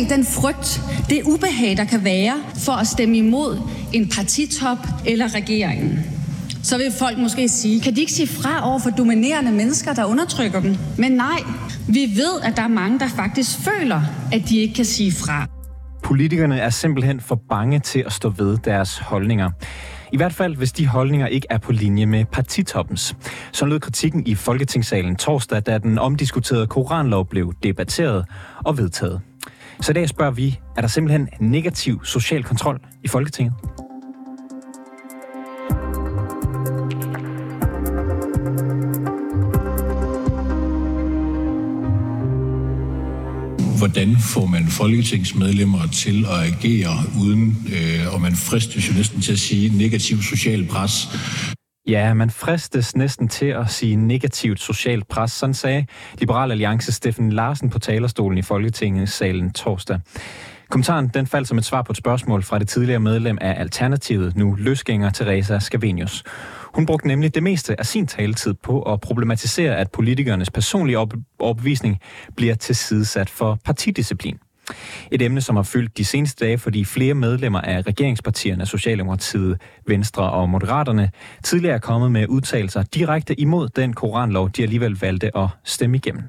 del den frygt, det ubehag, der kan være for at stemme imod en partitop eller regeringen. Så vil folk måske sige, kan de ikke sige fra over for dominerende mennesker, der undertrykker dem? Men nej, vi ved, at der er mange, der faktisk føler, at de ikke kan sige fra. Politikerne er simpelthen for bange til at stå ved deres holdninger. I hvert fald, hvis de holdninger ikke er på linje med partitoppens. Så lød kritikken i Folketingssalen torsdag, da den omdiskuterede koranlov blev debatteret og vedtaget. Så i dag spørger vi, er der simpelthen negativ social kontrol i Folketinget? hvordan får man folketingsmedlemmer til at agere uden, øh, og man fristes jo næsten til at sige, negativ social pres. Ja, man fristes næsten til at sige negativt socialt pres. Sådan sagde Liberal Alliance Steffen Larsen på talerstolen i Folketingssalen torsdag. Kommentaren den faldt som et svar på et spørgsmål fra det tidligere medlem af Alternativet, nu løsgænger Teresa Scavenius. Hun brugte nemlig det meste af sin taletid på at problematisere, at politikernes personlige op- overbevisning bliver tilsidesat for partidisciplin. Et emne, som har fyldt de seneste dage, fordi flere medlemmer af regeringspartierne, Socialdemokratiet, Venstre og Moderaterne, tidligere er kommet med udtalelser direkte imod den koranlov, de alligevel valgte at stemme igennem.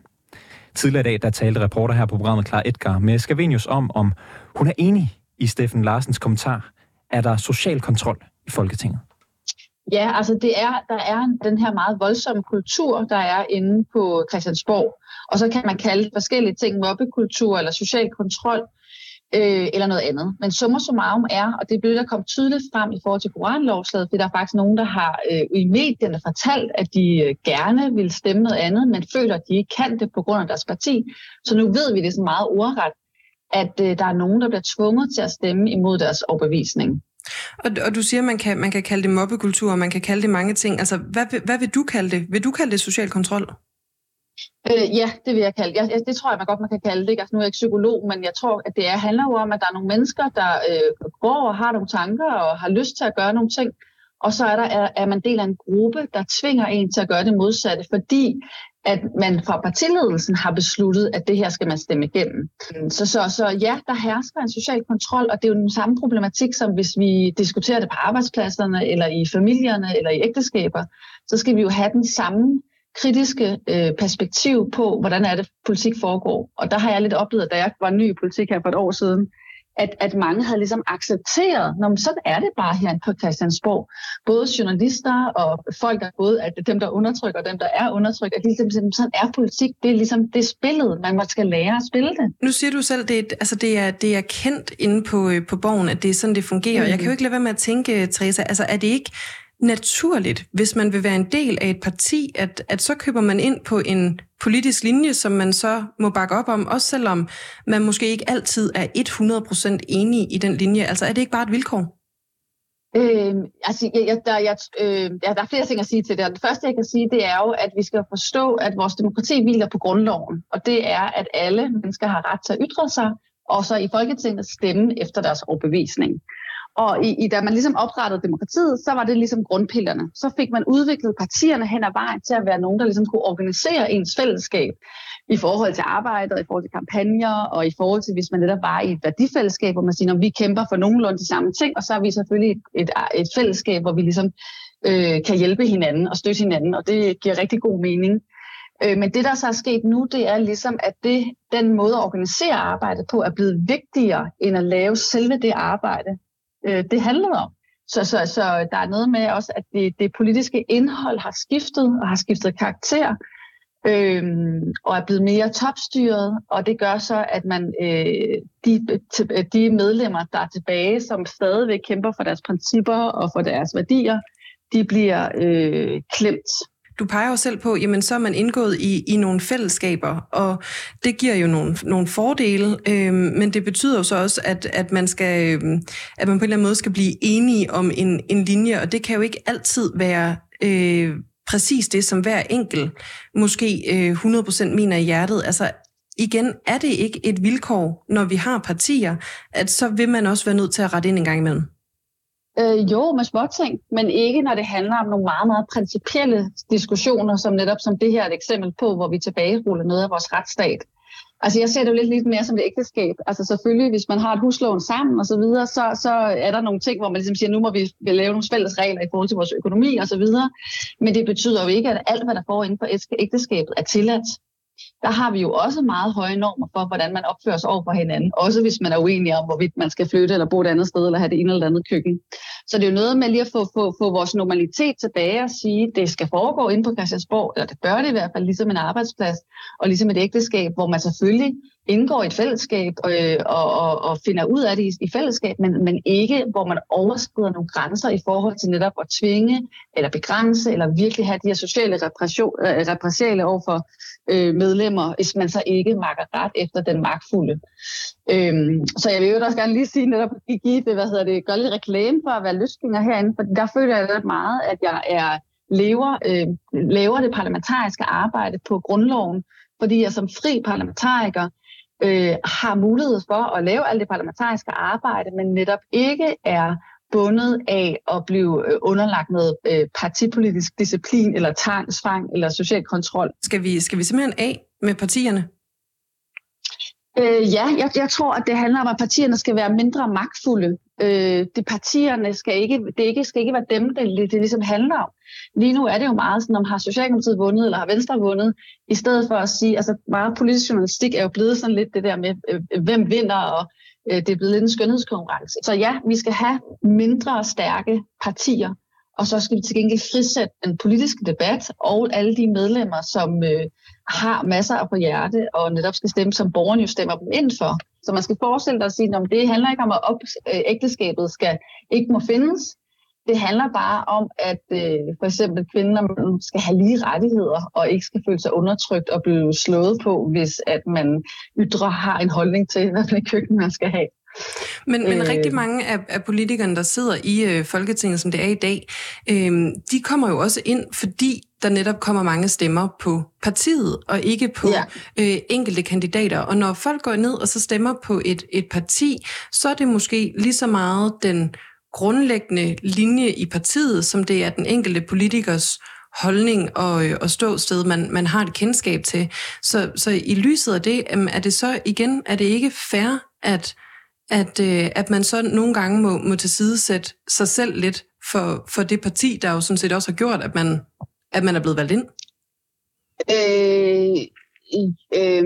Tidligere i dag, der talte reporter her på programmet Klar Edgar med Skavenius om, om hun er enig i Steffen Larsens kommentar. Er der social kontrol i Folketinget? Ja, altså det er, der er den her meget voldsomme kultur, der er inde på Christiansborg. Og så kan man kalde forskellige ting mobbekultur eller social kontrol øh, eller noget andet. Men summa summarum er, og det blev der kommet tydeligt frem i forhold til koranlovslaget, fordi der er faktisk nogen, der har øh, i medierne fortalt, at de øh, gerne vil stemme noget andet, men føler, at de ikke kan det på grund af deres parti. Så nu ved vi det så meget ordret, at øh, der er nogen, der bliver tvunget til at stemme imod deres overbevisning. Og, og du siger, at man kan, man kan kalde det mobbekultur, og man kan kalde det mange ting. Altså, hvad, hvad vil du kalde det? Vil du kalde det social kontrol? Øh, ja, det vil jeg kalde jeg, Det tror jeg man godt, man kan kalde det. Altså, nu er jeg ikke psykolog, men jeg tror, at det er, handler jo om, at der er nogle mennesker, der øh, går og har nogle tanker og har lyst til at gøre nogle ting. Og så er, der, er, er man del af en gruppe, der tvinger en til at gøre det modsatte, fordi at man fra partiledelsen har besluttet, at det her skal man stemme igennem. Mm. Så, så, så ja, der hersker en social kontrol, og det er jo den samme problematik, som hvis vi diskuterer det på arbejdspladserne, eller i familierne, eller i ægteskaber, så skal vi jo have den samme kritiske øh, perspektiv på, hvordan er det, politik foregår. Og der har jeg lidt oplevet, da jeg var ny i politik her for et år siden, at, at mange havde ligesom accepteret, når sådan er det bare her på Christiansborg. Både journalister og folk, der både at dem, der undertrykker, og dem, der er undertrykt, at ligesom, sådan er politik. Det er ligesom det spillet, man skal lære at spille det. Nu siger du selv, det er, altså det er, det er kendt inde på, øh, på borgen, at det er sådan, det fungerer. Mm. Jeg kan jo ikke lade være med at tænke, Teresa, altså er det ikke naturligt, hvis man vil være en del af et parti, at, at så køber man ind på en politisk linje, som man så må bakke op om, også selvom man måske ikke altid er 100% enig i den linje. Altså er det ikke bare et vilkår? Øh, altså, jeg, jeg, der, jeg, øh, der er flere ting at sige til det. Det første, jeg kan sige, det er jo, at vi skal forstå, at vores demokrati hviler på grundloven. Og det er, at alle mennesker har ret til at ytre sig, og så i Folketinget stemme efter deres overbevisning. Og i, i, da man ligesom oprettede demokratiet, så var det ligesom grundpillerne. Så fik man udviklet partierne hen ad vejen til at være nogen, der ligesom kunne organisere ens fællesskab i forhold til arbejdet, i forhold til kampagner, og i forhold til, hvis man netop var i et værdifællesskab, hvor man siger, at vi kæmper for nogenlunde de samme ting, og så er vi selvfølgelig et, et, et fællesskab, hvor vi ligesom øh, kan hjælpe hinanden og støtte hinanden, og det giver rigtig god mening. Øh, men det, der så er sket nu, det er ligesom, at det, den måde at organisere arbejdet på er blevet vigtigere, end at lave selve det arbejde, øh, det handlede om. Så, så, så der er noget med også, at det, det politiske indhold har skiftet og har skiftet karakter øh, og er blevet mere topstyret, og det gør så, at man øh, de, de medlemmer, der er tilbage, som stadigvæk kæmper for deres principper og for deres værdier, de bliver øh, klemt du peger jo selv på, jamen så er man indgået i, i nogle fællesskaber, og det giver jo nogle, nogle fordele, øh, men det betyder jo så også, at, at, man skal, øh, at man på en eller anden måde skal blive enige om en, en linje, og det kan jo ikke altid være øh, præcis det, som hver enkelt måske øh, 100% mener i hjertet. Altså igen, er det ikke et vilkår, når vi har partier, at så vil man også være nødt til at rette ind en gang imellem? Øh, jo, med småting, men ikke når det handler om nogle meget, meget principielle diskussioner, som netop som det her er et eksempel på, hvor vi tilbageruller noget af vores retsstat. Altså jeg ser det jo lidt, lidt mere som et ægteskab. Altså selvfølgelig, hvis man har et huslån sammen og så videre, så, så er der nogle ting, hvor man ligesom siger, nu må vi, vi lave nogle fælles regler i forhold til vores økonomi og så videre. Men det betyder jo ikke, at alt, hvad der går inden for ægteskabet, er tilladt der har vi jo også meget høje normer for, hvordan man opfører sig over for hinanden. Også hvis man er uenig om, hvorvidt man skal flytte eller bo et andet sted, eller have det ene eller andet køkken. Så det er jo noget med lige at få, få, få vores normalitet tilbage og sige, at det skal foregå inde på Christiansborg, eller det bør det i hvert fald, ligesom en arbejdsplads, og ligesom et ægteskab, hvor man selvfølgelig indgår i et fællesskab øh, og, og, og finder ud af det i, i fællesskab, men, men ikke hvor man overskrider nogle grænser i forhold til netop at tvinge eller begrænse eller virkelig have de her sociale øh, repressale repressiale over for øh, medlemmer, hvis man så ikke makker ret efter den magtfulde. Øhm, så jeg vil jo også gerne lige sige netop, at give det, hvad hedder det, gør lidt reklame for at være løsgænger herinde, for der føler jeg lidt meget, at jeg er lever, øh, laver det parlamentariske arbejde på grundloven, fordi jeg som fri parlamentariker øh, har mulighed for at lave alt det parlamentariske arbejde, men netop ikke er bundet af at blive øh, underlagt noget øh, partipolitisk disciplin, eller tvangsfang, eller social kontrol. Skal vi, skal vi simpelthen af med partierne? Øh, ja, jeg, jeg tror, at det handler om, at partierne skal være mindre magtfulde. Øh, de partierne skal ikke, det ikke, skal ikke være dem, det, det ligesom handler om. Lige nu er det jo meget sådan, om har Socialdemokratiet vundet, eller har Venstre vundet, i stedet for at sige, altså meget politisk journalistik er jo blevet sådan lidt det der med, øh, hvem vinder, og øh, det er blevet lidt en skønhedskonkurrence. Så ja, vi skal have mindre stærke partier, og så skal vi til gengæld frisætte den politiske debat og alle de medlemmer, som øh, har masser af på hjerte og netop skal stemme, som borgerne jo stemmer dem ind for. Så man skal forestille sig at sige, at det handler ikke om, at op, øh, ægteskabet skal, ikke må findes. Det handler bare om, at øh, for eksempel kvinder skal have lige rettigheder og ikke skal føle sig undertrykt og blive slået på, hvis at man ytrer har en holdning til, hvad for køkken man skal have. Men, men øh, rigtig mange af, af politikerne, der sidder i øh, Folketinget, som det er i dag, øh, de kommer jo også ind, fordi der netop kommer mange stemmer på partiet, og ikke på ja. øh, enkelte kandidater. Og når folk går ned og så stemmer på et, et parti, så er det måske lige så meget den grundlæggende linje i partiet, som det er den enkelte politikers holdning og, og ståsted, man, man har et kendskab til. Så, så i lyset af det, er det så igen, er det ikke fair, at at, øh, at man så nogle gange må, må tilsidesætte sig selv lidt for, for det parti, der jo sådan set også har gjort, at man, at man er blevet valgt ind? Øh, øh,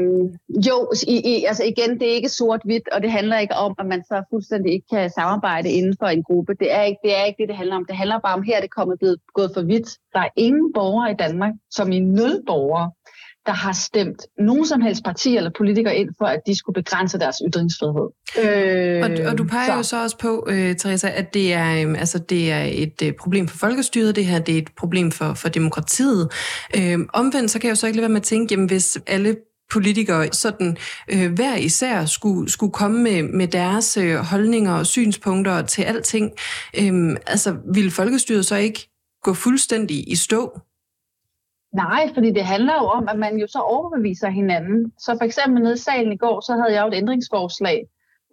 jo, i, i, altså igen, det er ikke sort-hvidt, og det handler ikke om, at man så fuldstændig ikke kan samarbejde inden for en gruppe. Det er ikke det, er ikke det, det handler om. Det handler bare om, her er det kommet blevet gået for vidt. Der er ingen borgere i Danmark, som i nul borgere, der har stemt nogen som helst parti eller politikere ind for, at de skulle begrænse deres ytringsfrihed. Øh, og, og du peger så. jo så også på, øh, Teresa, at det er, øh, altså, det er et øh, problem for folkestyret, det her det er et problem for, for demokratiet. Øh, omvendt så kan jeg jo så ikke lade være med at tænke, jamen hvis alle politikere sådan øh, hver især skulle, skulle komme med, med deres øh, holdninger og synspunkter til alting, øh, altså ville folkestyret så ikke gå fuldstændig i stå? Nej, fordi det handler jo om, at man jo så overbeviser hinanden. Så for eksempel nede i salen i går, så havde jeg jo et ændringsforslag,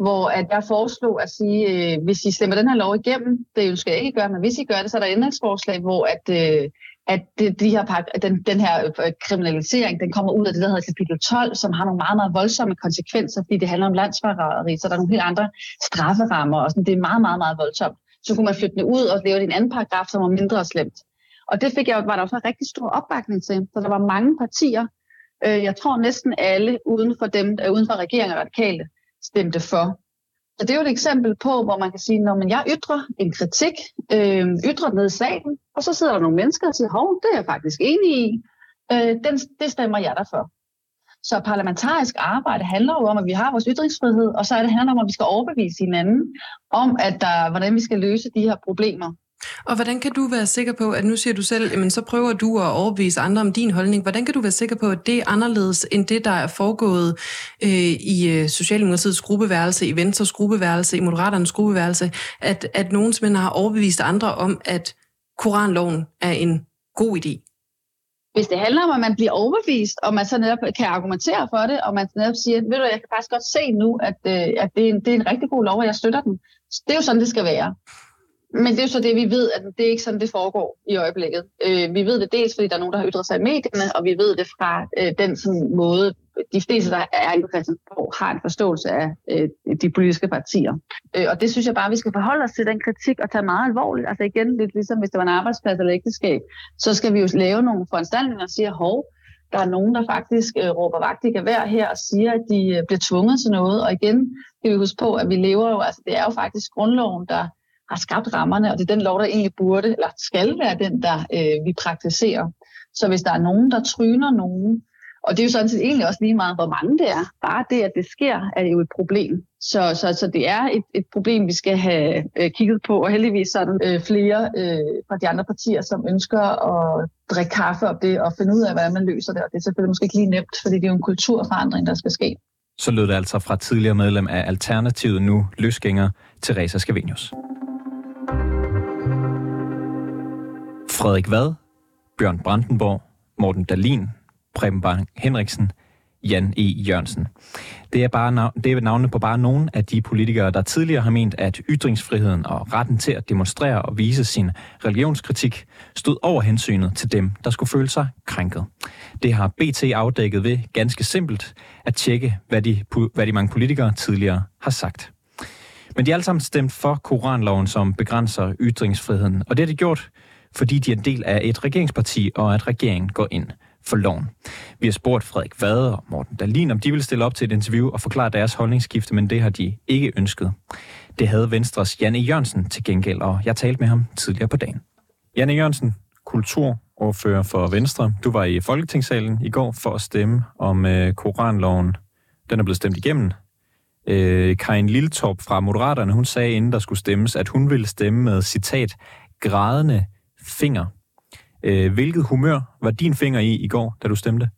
hvor at jeg foreslog at sige, øh, hvis I stemmer den her lov igennem, det ønsker jeg ikke gøre, men hvis I gør det, så er der et ændringsforslag, hvor at, øh, at det, de her, den, den her øh, kriminalisering, den kommer ud af det, der hedder kapitel 12, som har nogle meget, meget voldsomme konsekvenser, fordi det handler om landsforræderi, så der er nogle helt andre strafferammer, og sådan, det er meget, meget, meget voldsomt. Så kunne man flytte det ud og lave det en anden paragraf, som var mindre slemt. Og det fik jeg, var der også en rigtig stor opbakning til. Så der var mange partier, øh, jeg tror næsten alle uden for dem, øh, uden for regeringen og radikale, stemte for. Så det er jo et eksempel på, hvor man kan sige, når man jeg ytrer en kritik, øh, ytrer ned i salen, og så sidder der nogle mennesker og siger, hov, det er jeg faktisk enig i. Øh, den, det stemmer jeg derfor. Så parlamentarisk arbejde handler jo om, at vi har vores ytringsfrihed, og så er det handler om, at vi skal overbevise hinanden om, at der, hvordan vi skal løse de her problemer. Og hvordan kan du være sikker på, at nu siger du selv, jamen så prøver du at overbevise andre om din holdning. Hvordan kan du være sikker på, at det er anderledes end det, der er foregået øh, i øh, Socialdemokratiets gruppeværelse, i Venstres gruppeværelse, i Moderaternes gruppeværelse, at, at nogen simpelthen har overbevist andre om, at Koranloven er en god idé? Hvis det handler om, at man bliver overbevist, og man så netop kan argumentere for det, og man netop siger, ved du, jeg kan faktisk godt se nu, at, øh, at det, er en, det er en rigtig god lov, og jeg støtter den. Det er jo sådan, det skal være. Men det er jo så det, vi ved, at det er ikke sådan, det foregår i øjeblikket. Øh, vi ved det dels, fordi der er nogen, der har ytret sig i medierne, og vi ved det fra øh, den sådan, måde, de fleste, der er i Christiansborg, har en forståelse af øh, de politiske partier. Øh, og det synes jeg bare, vi skal forholde os til den kritik og tage meget alvorligt. Altså igen, lidt ligesom hvis det var en arbejdsplads eller ægteskab, så skal vi jo lave nogle foranstaltninger og sige, hov, der er nogen, der faktisk øh, råber vagt i gevær her og siger, at de øh, bliver tvunget til noget. Og igen skal vi huske på, at vi lever jo, altså det er jo faktisk grundloven, der har skabt rammerne, og det er den lov, der egentlig burde, eller skal være den, der øh, vi praktiserer. Så hvis der er nogen, der tryner nogen, og det er jo sådan set egentlig også lige meget, hvor mange det er. Bare det, at det sker, er jo et problem. Så, så, så det er et, et problem, vi skal have øh, kigget på, og heldigvis så er der øh, flere øh, fra de andre partier, som ønsker at drikke kaffe op det og finde ud af, hvordan man løser det. Og det er selvfølgelig måske ikke lige nemt, fordi det er jo en kulturforandring, der skal ske. Så lød det altså fra tidligere medlem af Alternativet, nu løsgænger, Teresa Scavenius. Frederik Vad, Bjørn Brandenborg, Morten Dalin, Preben Bang Henriksen, Jan E. Jørgensen. Det er, bare, det er navnene på bare nogle af de politikere, der tidligere har ment, at ytringsfriheden og retten til at demonstrere og vise sin religionskritik stod over hensynet til dem, der skulle føle sig krænket. Det har BT afdækket ved ganske simpelt at tjekke, hvad de, hvad de mange politikere tidligere har sagt. Men de har alle sammen stemt for Koranloven, som begrænser ytringsfriheden. Og det har de gjort, fordi de er en del af et regeringsparti, og at regeringen går ind for loven. Vi har spurgt Frederik Vade og Morten Dalin, om de ville stille op til et interview og forklare deres holdningsskifte, men det har de ikke ønsket. Det havde Venstres Janne Jørgensen til gengæld, og jeg talte med ham tidligere på dagen. Janne Jørgensen, kulturordfører for Venstre. Du var i Folketingssalen i går for at stemme om øh, Koranloven. Den er blevet stemt igennem. Øh, Karin Lilletorp fra Moderaterne, hun sagde, inden der skulle stemmes, at hun ville stemme med, citat, grædende finger. Øh, hvilket humør var din finger i i går, da du stemte?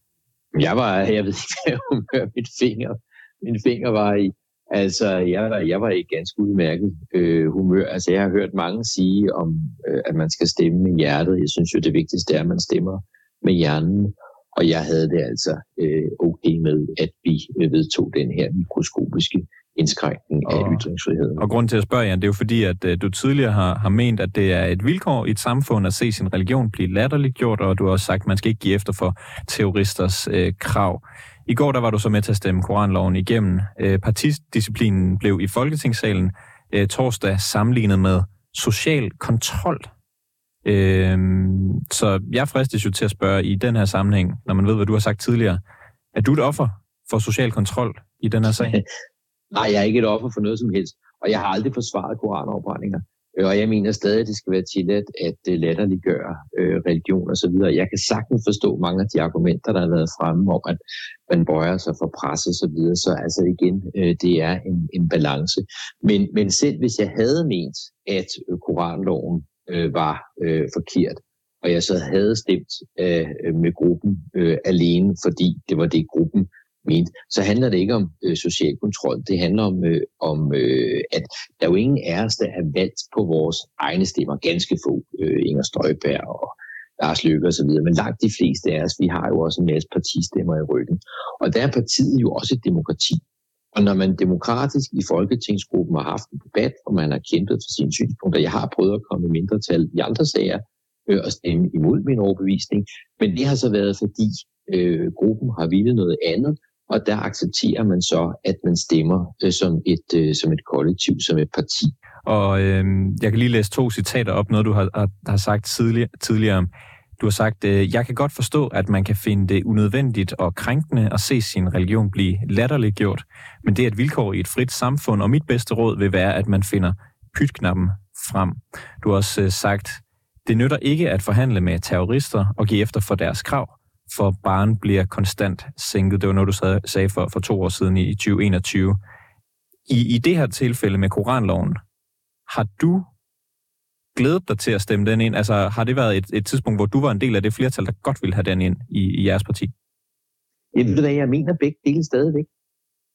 Jeg var, jeg ved ikke, hvad humør mit finger, min finger var i. Altså, jeg var, jeg var i ganske udmærket øh, humør. Altså, jeg har hørt mange sige om, øh, at man skal stemme med hjertet. Jeg synes jo, det vigtigste er, at man stemmer med hjernen. Og jeg havde det altså øh, okay med, at vi øh, vedtog den her mikroskopiske indskrænkning af og, ytringsfriheden. Og grund til at spørge jer, det er jo fordi, at uh, du tidligere har, har ment, at det er et vilkår i et samfund at se sin religion blive latterligt gjort, og du har også sagt, at man skal ikke give efter for terroristers uh, krav. I går der var du så med til at stemme Koranloven igennem. Uh, partidisciplinen blev i Folketingssalen uh, torsdag sammenlignet med social kontrol. Uh, så jeg fristes jo til at spørge i den her sammenhæng, når man ved, hvad du har sagt tidligere, er du et offer for social kontrol i den her sag? Nej, jeg er ikke et offer for noget som helst, og jeg har aldrig forsvaret koranopbrændinger. Øh, og jeg mener stadig, at det skal være tilladt at øh, latterliggøre øh, religion og så videre. Jeg kan sagtens forstå mange af de argumenter, der har været fremme om, at man bøjer sig for pres og så videre. Så altså igen, øh, det er en, en balance. Men, men selv hvis jeg havde ment, at øh, koranloven øh, var øh, forkert, og jeg så havde stemt øh, med gruppen øh, alene, fordi det var det, gruppen mente, så handler det ikke om øh, social kontrol. Det handler om, øh, om øh, at der jo ingen af os, der er valgt på vores egne stemmer. Ganske få. Øh, Inger Støjberg og Lars Løkke osv. Men langt de fleste af os, vi har jo også en masse partistemmer i ryggen. Og der er partiet jo også et demokrati. Og når man demokratisk i Folketingsgruppen har haft en debat, og man har kæmpet for sine synspunkter, jeg har prøvet at komme i mindretal i andre sager, øh, og stemme imod min overbevisning, men det har så været fordi øh, gruppen har ville noget andet, og der accepterer man så, at man stemmer øh, som, et, øh, som et kollektiv, som et parti. Og øh, jeg kan lige læse to citater op, noget du har, har, har sagt tidligere. tidligere. Du har sagt, øh, jeg kan godt forstå, at man kan finde det unødvendigt og krænkende at se sin religion blive latterliggjort, men det er et vilkår i et frit samfund, og mit bedste råd vil være, at man finder pytknappen frem. Du har også øh, sagt, det nytter ikke at forhandle med terrorister og give efter for deres krav for barn bliver konstant sænket. Det var noget, du sagde for, for to år siden i 2021. I, I det her tilfælde med Koranloven, har du glædet dig til at stemme den ind? Altså, har det været et, et tidspunkt, hvor du var en del af det flertal, der godt ville have den ind i, i jeres parti? Jeg ved hvad, jeg mener begge dele stadigvæk.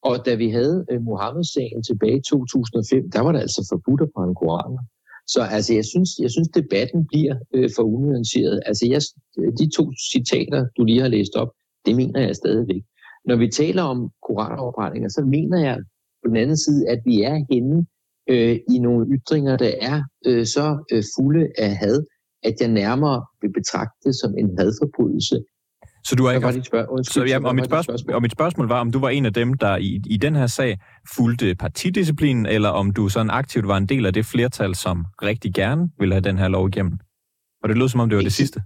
Og da vi havde øh, uh, Mohammed-sagen tilbage i 2005, der var det altså forbudt at brænde koraner. Så altså, jeg synes, jeg synes debatten bliver øh, for unuanceret. Altså, jeg, de to citater, du lige har læst op, det mener jeg stadigvæk. Når vi taler om koranoverbrændinger, så mener jeg på den anden side, at vi er henne øh, i nogle ytringer, der er øh, så øh, fulde af had, at jeg nærmere vil betragte det som en hadforbrydelse. Så du har ikke... Spørg- Undskyld, Så, ja, og, mit spørgsmål, og mit spørgsmål var, om du var en af dem, der i, i den her sag fulgte partidisciplinen, eller om du sådan aktivt var en del af det flertal, som rigtig gerne ville have den her lov igennem. Og det lød som om, det var det sidste.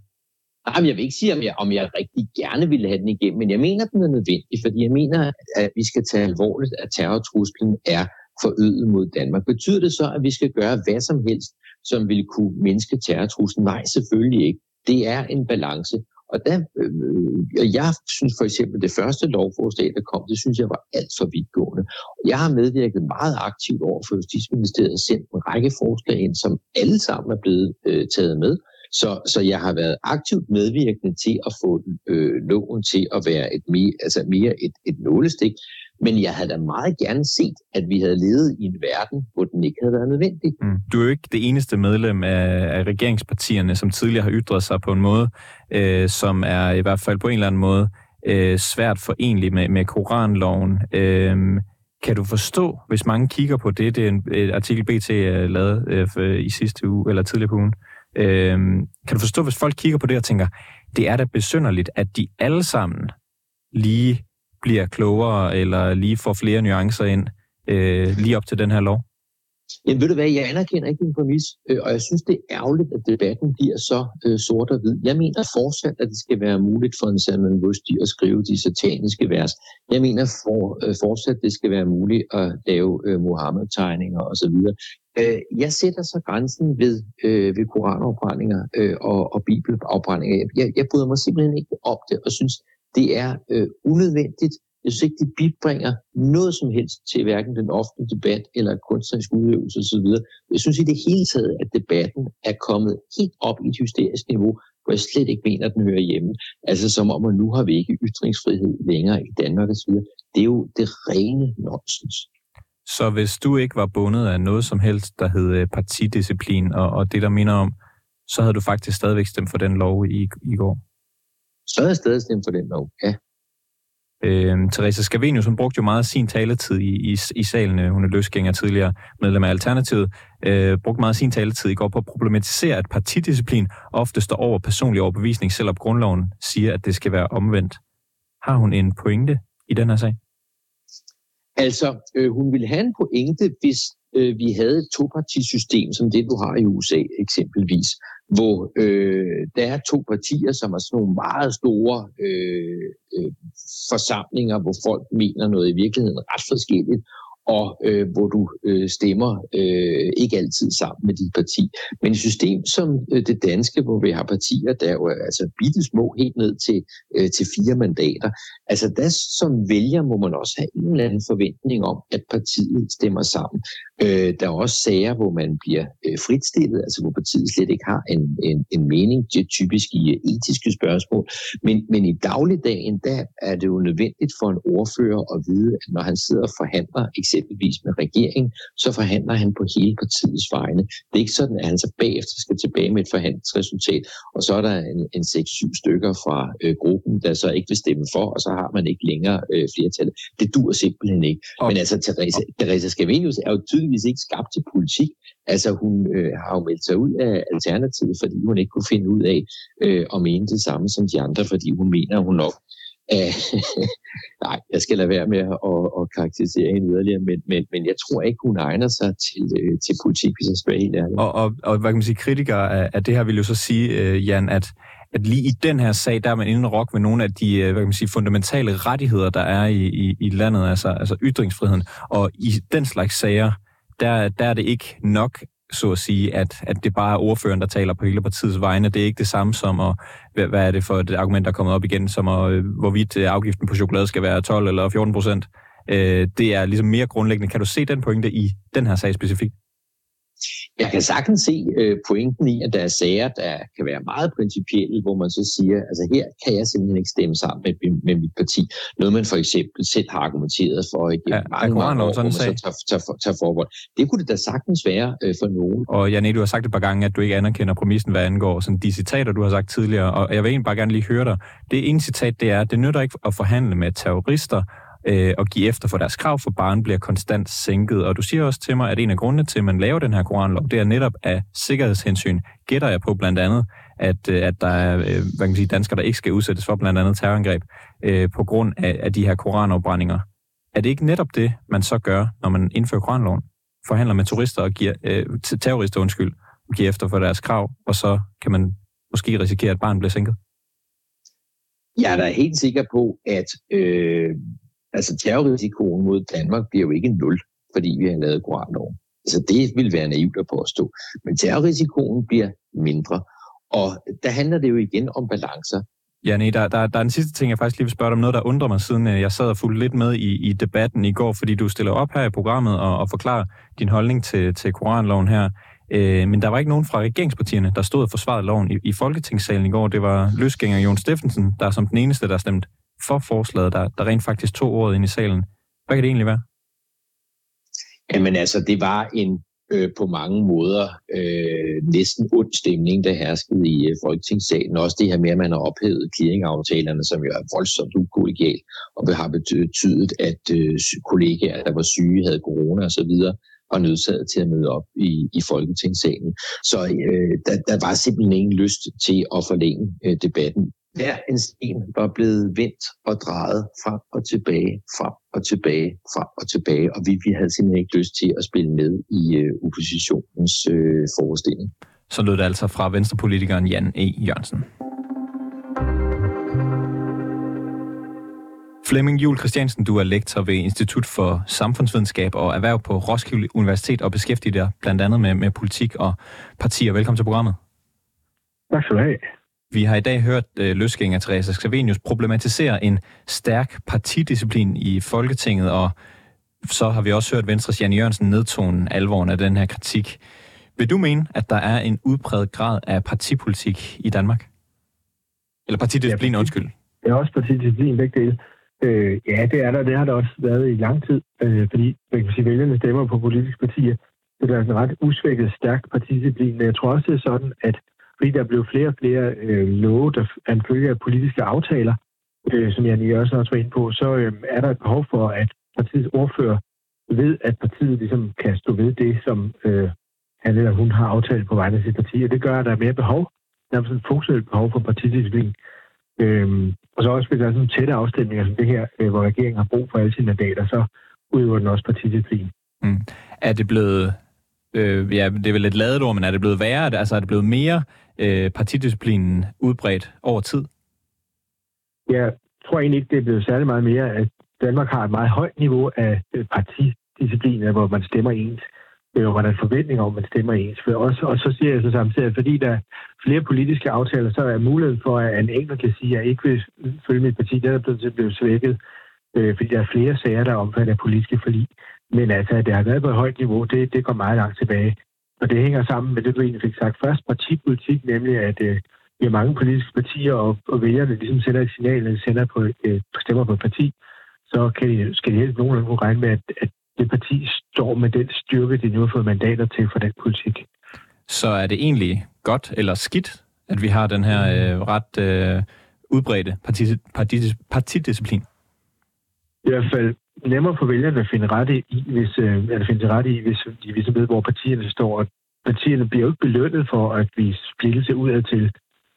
Nej, men jeg vil ikke sige, om jeg, om jeg rigtig gerne ville have den igennem, men jeg mener, den er nødvendig, fordi jeg mener, at vi skal tage alvorligt, at terrortruslen er forøget mod Danmark. Betyder det så, at vi skal gøre hvad som helst, som vil kunne mindske terrortruslen? Nej, selvfølgelig ikke. Det er en balance. Og der, øh, jeg synes for eksempel, det første lovforslag, der kom, det synes jeg var alt for vidtgående. Jeg har medvirket meget aktivt over for Justitsministeriet og sendt en række forslag ind, som alle sammen er blevet øh, taget med. Så, så jeg har været aktivt medvirkende til at få øh, loven til at være et mere, altså mere et, et nålestik. Men jeg havde da meget gerne set, at vi havde levet i en verden, hvor den ikke havde været nødvendig. Mm. Du er jo ikke det eneste medlem af, af regeringspartierne, som tidligere har ytret sig på en måde, øh, som er i hvert fald på en eller anden måde øh, svært forenlig med, med Koranloven. Øh, kan du forstå, hvis mange kigger på det, det er en et artikel BT øh, lavede øh, i sidste uge, eller tidligere på ugen, øh, Øhm, kan du forstå, hvis folk kigger på det og tænker, det er da besynderligt, at de alle sammen lige bliver klogere, eller lige får flere nuancer ind, øh, lige op til den her lov? Jamen ved du hvad, jeg anerkender ikke din præmis, øh, og jeg synes, det er ærgerligt, at debatten bliver så øh, sort og hvid. Jeg mener fortsat, at det skal være muligt for en Salman Rushdie at skrive de sataniske vers. Jeg mener for, øh, fortsat, at det skal være muligt at lave øh, Mohammed-tegninger osv. Øh, jeg sætter så grænsen ved, øh, ved koranafbrændinger øh, og, og bibelafbrændinger. Jeg, jeg bryder mig simpelthen ikke op det, og synes, det er øh, unødvendigt. Jeg synes ikke, det bibringer noget som helst til hverken den offentlige debat eller kunstnerisk udøvelse osv. Jeg synes i det hele taget, at debatten er kommet helt op i et hysterisk niveau, hvor jeg slet ikke mener, at den hører hjemme. Altså som om, at nu har vi ikke ytringsfrihed længere i Danmark osv. Det er jo det rene nonsens. Så hvis du ikke var bundet af noget som helst, der hed øh, partidisciplin og, og det, der minder om, så havde du faktisk stadigvæk stemt for den lov i, i går? Så havde jeg stadig stemt for den lov, ja. Øh, Teresa Scavenius, hun brugte jo meget af sin taletid i, i, i salen. Hun er løsgænger tidligere medlem af Alternativet. Øh, brugte meget af sin taletid i går på at problematisere, at partidisciplin ofte står over personlig overbevisning, selvom grundloven siger, at det skal være omvendt. Har hun en pointe i den her sag? Altså, øh, hun ville have en pointe, hvis øh, vi havde et topartisystem, som det du har i USA eksempelvis, hvor øh, der er to partier, som er sådan nogle meget store øh, øh, forsamlinger, hvor folk mener noget i virkeligheden ret forskelligt, og øh, hvor du øh, stemmer øh, ikke altid sammen med dit parti. Men et system som øh, det danske, hvor vi har partier, der er jo altså bitte små helt ned til, øh, til fire mandater, altså der som vælger må man også have en eller anden forventning om, at partiet stemmer sammen. Øh, der er også sager, hvor man bliver øh, fritstillet, altså hvor partiet slet ikke har en, en, en mening, det er typisk i uh, etiske spørgsmål. Men, men i dagligdagen, der er det jo nødvendigt for en ordfører at vide, at når han sidder og forhandler eksempelvis med regeringen, så forhandler han på hele partiets vegne. Det er ikke sådan, at han så bagefter skal tilbage med et forhandlingsresultat, og så er der en, en 6-7 stykker fra øh, gruppen, der så ikke vil stemme for, og så har man ikke længere øh, flertal. Det dur simpelthen ikke. Og, Men altså, Therese, Therese Scavenius er jo tydeligvis ikke skabt til politik. Altså, hun øh, har jo meldt sig ud af Alternativet, fordi hun ikke kunne finde ud af øh, at mene det samme som de andre, fordi hun mener, hun nok Æh, øh, nej, jeg skal lade være med at, at, karakterisere hende yderligere, men, men, men jeg tror ikke, hun egner sig til, øh, til politik, hvis jeg skal være helt ærlig. Og, og, og hvad kan man sige, kritikere af, af det her vil jo så sige, øh, Jan, at, at lige i den her sag, der er man inde og rock med nogle af de øh, hvad kan man sige, fundamentale rettigheder, der er i, i, i landet, altså, altså ytringsfriheden. Og i den slags sager, der, der er det ikke nok så at sige, at, at det bare er ordføreren, der taler på hele partiets vegne. Det er ikke det samme som, at, hvad, hvad er det for et argument, der er kommet op igen, som at, øh, hvorvidt øh, afgiften på chokolade skal være 12 eller 14 procent. Øh, det er ligesom mere grundlæggende. Kan du se den pointe i den her sag specifikt? Jeg kan sagtens se øh, pointen i, at der er sager, der kan være meget principielle, hvor man så siger, altså her kan jeg simpelthen ikke stemme sammen med, med mit parti. Noget man for eksempel selv har argumenteret for i ja, mange, mange år, hvor man så tager, tager, tager forbehold. Det kunne det da sagtens være øh, for nogen. Og Janne, du har sagt et par gange, at du ikke anerkender præmissen, hvad angår sådan de citater, du har sagt tidligere, og jeg vil egentlig bare gerne lige høre dig. Det ene citat, det er, det nytter ikke at forhandle med terrorister, øh, og give efter for deres krav, for barn bliver konstant sænket. Og du siger også til mig, at en af grundene til, at man laver den her koranlov, det er netop af sikkerhedshensyn. Gætter jeg på blandt andet, at, øh, at der er øh, hvad kan man sige, danskere, der ikke skal udsættes for blandt andet terrorangreb øh, på grund af, af de her koranopbrændinger. Er det ikke netop det, man så gør, når man indfører koranloven? Forhandler med turister og giver, øh, terrorister undskyld, og giver efter for deres krav, og så kan man måske risikere, at barnet bliver sænket? Jeg er da helt sikker på, at øh, altså terrorrisikoen mod Danmark bliver jo ikke nul, fordi vi har lavet koranloven. Så det vil være naivt at påstå. Men terrorrisikoen bliver mindre. Og der handler det jo igen om balancer. Ja, nej, der, der, der er en sidste ting, jeg faktisk lige vil spørge dig om noget, der undrer mig, siden øh, jeg sad og fulgte lidt med i, i debatten i går, fordi du stiller op her i programmet og, og forklarer din holdning til, til koranloven her. Øh, men der var ikke nogen fra regeringspartierne, der stod og forsvarede loven i, i Folketingssalen i går. Det var løsgænger Jon Steffensen, der som den eneste, der stemte for forslaget, der, der rent faktisk tog ordet ind i salen. Hvad kan det egentlig være? Jamen altså, det var en øh, på mange måder øh, næsten ond stemning, der herskede i øh, Folketingssalen. Også det her med, at man har ophævet clearingaftalerne, som jo er voldsomt ukollegial, og det har betydet, at øh, kollegaer, der var syge, havde corona osv., var nødsaget til at møde op i, i Folketingssalen. Så øh, der, der var simpelthen ingen lyst til at forlænge øh, debatten hver en sten var blevet vendt og drejet frem og tilbage, frem og tilbage, frem og tilbage, og vi, vi havde simpelthen ikke lyst til at spille med i øh, oppositionens øh, forestilling. Så lød det altså fra venstrepolitikeren Jan E. Jørgensen. Flemming Jul Christiansen, du er lektor ved Institut for Samfundsvidenskab og Erhverv på Roskilde Universitet og beskæftiger dig blandt andet med, med politik og partier. Velkommen til programmet. Tak skal du have. Vi har i dag hørt øh, løsgænger Teresa Scavenius problematisere en stærk partidisciplin i Folketinget, og så har vi også hørt Venstres Jan Jørgensen nedtone alvoren af den her kritik. Vil du mene, at der er en udbredt grad af partipolitik i Danmark? Eller partidisciplin, ja, undskyld. Det er også partidisciplin, begge dele. Øh, ja, det er der. Det har der også været i lang tid, øh, fordi man kan sige, vælgerne stemmer på politiske partier. Så der er en ret usvækket, stærk partidisciplin. Men jeg tror også, det er sådan, at fordi der blev flere og flere øh, love, der er en følge af politiske aftaler, øh, som jeg lige også var inde på, så øh, er der et behov for, at partiets ordfører ved, at partiet ligesom kan stå ved det, som øh, han eller hun har aftalt på vegne af sit parti, og det gør, at der er mere behov, nærmest et funktionelt behov for partidisciplin. Øhm, og så også hvis der er sådan tætte afstemninger som det her, øh, hvor regeringen har brug for alle sine mandater, så udøver den også partidisciplin. Mm. Er det blevet, øh, ja, det er vel et ladet ord, men er det blevet værre? Altså er det blevet mere øh, partidisciplinen udbredt over tid? Jeg tror egentlig ikke, det er blevet særlig meget mere, at Danmark har et meget højt niveau af øh, hvor man stemmer ens, øh, hvor der er forventning om, at man stemmer ens. For også, og så siger jeg så samtidig, at fordi der er flere politiske aftaler, så er muligheden for, at en enkelt kan sige, at jeg ikke vil følge mit parti, den er blevet, blevet svækket, øh, fordi der er flere sager, der er omfattet af politiske forlig. Men altså, at det har været på et højt niveau, det, det går meget langt tilbage. Og det hænger sammen med det, du egentlig fik sagt først, partipolitik, nemlig at øh, vi har mange politiske partier, og, og vælgerne ligesom sender et signal, når de sender på, øh, stemmer på et parti, så kan de, skal de helst nogenlunde kunne regne med, at, at det parti står med den styrke, de nu har fået mandater til for den politik. Så er det egentlig godt eller skidt, at vi har den her øh, ret øh, udbredte parti, parti, partidisciplin? I hvert fald nemmere for vælgerne at finde ret i, hvis, øh, at finde ret i, hvis de ligesom ved, hvor partierne står. Og partierne bliver jo ikke belønnet for at vi splittelse udad til.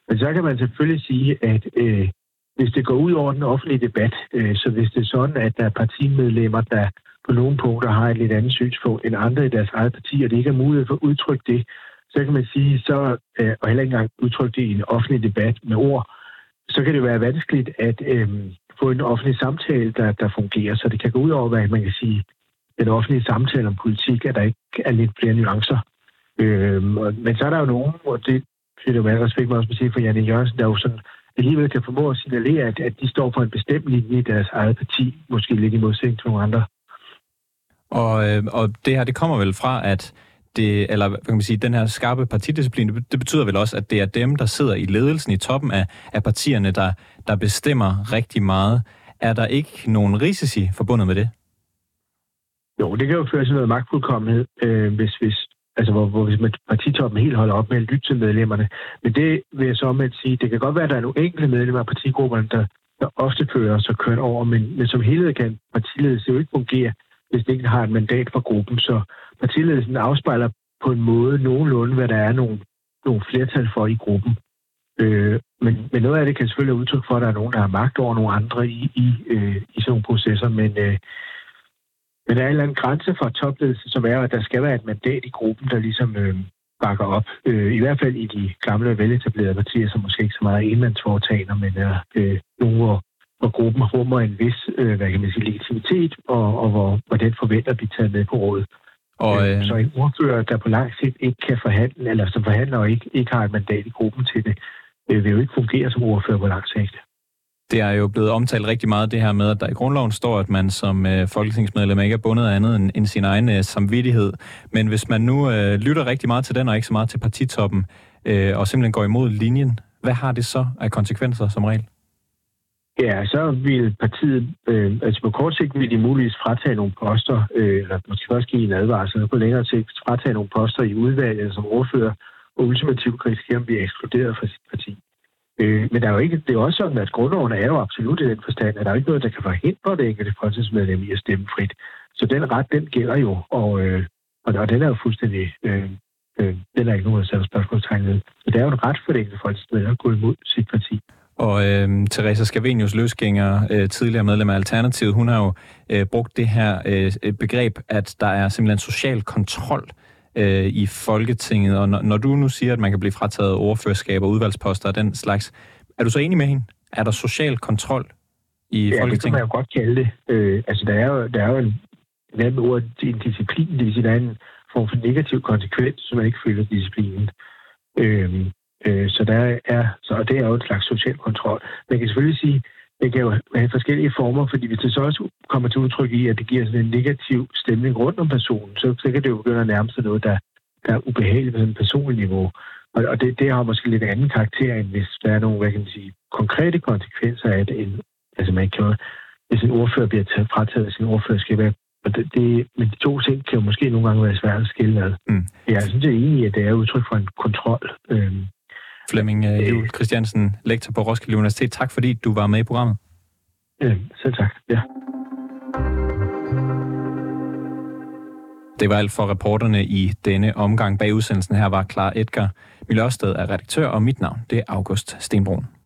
Men så kan man selvfølgelig sige, at øh, hvis det går ud over den offentlige debat, øh, så hvis det er sådan, at der er partimedlemmer, der på nogle punkter har et lidt andet synspunkt end andre i deres eget parti, og det ikke er mulighed for at udtrykke det, så kan man sige, så, øh, og heller ikke engang udtrykke det i en offentlig debat med ord, så kan det være vanskeligt at øh, få en offentlig samtale, der, der fungerer. Så det kan gå ud over, hvad man kan sige, den offentlige samtale om politik, at der ikke er lidt flere nuancer. Øh, men så er der jo nogen, og det synes jeg med respekt også sige for Janne Jørgensen, der jo sådan alligevel kan formå at signalere, at, at de står for en bestemt linje i deres eget parti, måske lidt i modsætning til nogle andre. Og, øh, og det her, det kommer vel fra, at det, eller hvad kan man sige, den her skarpe partidisciplin, det betyder vel også, at det er dem, der sidder i ledelsen i toppen af, af partierne, der, der bestemmer rigtig meget. Er der ikke nogen risici forbundet med det? Jo, det kan jo føre til noget magtfuldkommenhed, øh, hvis, hvis, altså, hvor, hvor hvis man partitoppen helt holder op med at lytte til medlemmerne. Men det vil jeg så med at sige, det kan godt være, at der er nogle enkelte medlemmer af partigrupperne, der der ofte fører sig kørt over, men, men som helhed kan partiledelsen jo ikke fungere, hvis det ikke har et mandat fra gruppen. Så partiledelsen afspejler på en måde nogenlunde, hvad der er nogle, nogle flertal for i gruppen. Øh, men, men noget af det kan selvfølgelig være udtryk for, at der er nogen, der har magt over nogle andre i, i, øh, i sådan nogle processer, men, øh, men der er en eller anden grænse for topledelse, som er, at der skal være et mandat i gruppen, der ligesom øh, bakker op. Øh, I hvert fald i de gamle veletablerede partier, som måske ikke så meget er enmandsforetagende, men er øh, nogle, hvor, hvor gruppen rummer en vis øh, hvad kan man sige, legitimitet, og, og hvor, hvor den forventer at blive taget med på rådet. Og, øh... Så en ordfører, der på lang sigt ikke kan forhandle, eller som forhandler og ikke, ikke har et mandat i gruppen til det, øh, vil jo ikke fungere som ordfører på lang sigt. Det er jo blevet omtalt rigtig meget, det her med, at der i grundloven står, at man som øh, folketingsmedlem ikke er bundet af andet end, end sin egen øh, samvittighed. Men hvis man nu øh, lytter rigtig meget til den, og ikke så meget til partitoppen, øh, og simpelthen går imod linjen, hvad har det så af konsekvenser som regel? Ja, så vil partiet, øh, altså på kort sigt vil de muligvis fratage nogle poster, øh, eller måske også give en advarsel, og på længere sigt fratage nogle poster i udvalget som ordfører, og ultimativt risikere at blive ekskluderet fra sit parti. Øh, men der er jo ikke, det er også sådan, at grundloven er jo absolut i den forstand, at der er ikke noget, der kan forhindre det enkelte folketingsmedlem i at stemme frit. Så den ret, den gælder jo, og, øh, og, og den er jo fuldstændig, øh, øh, den er ikke nogen, der sætter spørgsmålstegn ved. Så det er jo en ret for det enkelte folketingsmedlem at gå imod sit parti. Og øh, Teresa Scavenius løsgænger, øh, tidligere medlem af Alternativet, hun har jo øh, brugt det her øh, begreb, at der er simpelthen social kontrol øh, i Folketinget. Og når, når du nu siger, at man kan blive frataget overførskab og udvalgsposter og den slags, er du så enig med hende? Er der social kontrol i ja, Folketinget? Det kan man jo godt kalde det. Øh, altså, der er jo, der er jo en, en anden ord, en disciplin, det vil sige, der er en form for negativ konsekvens, som man ikke føler disciplinen. Øh, øh, så der er, så, og det er jo en slags social kontrol. Man kan selvfølgelig sige, det kan jo have forskellige former, fordi hvis det så også kommer til udtryk i, at det giver sådan en negativ stemning rundt om personen, så, så kan det jo begynde at nærme sig noget, der, der er ubehageligt på sådan et personligt niveau. Og, og det, det har måske lidt anden karakter, end hvis der er nogle hvad kan man sige, konkrete konsekvenser af det. End, altså man kan, hvis en ordfører bliver taget, frataget af sin ordførerskab, og det, det, men de to ting kan jo måske nogle gange være svært at skille ad. Mm. Jeg synes, det er enig i, at det er udtryk for en kontrol. Øhm, Flemming øh, Jul Christiansen, lektor på Roskilde Universitet. Tak fordi du var med i programmet. Ja, selv tak. Ja. Det var alt for reporterne i denne omgang. Bag udsendelsen her var Klar Edgar Milørsted er redaktør, og mit navn det er August Stenbrun.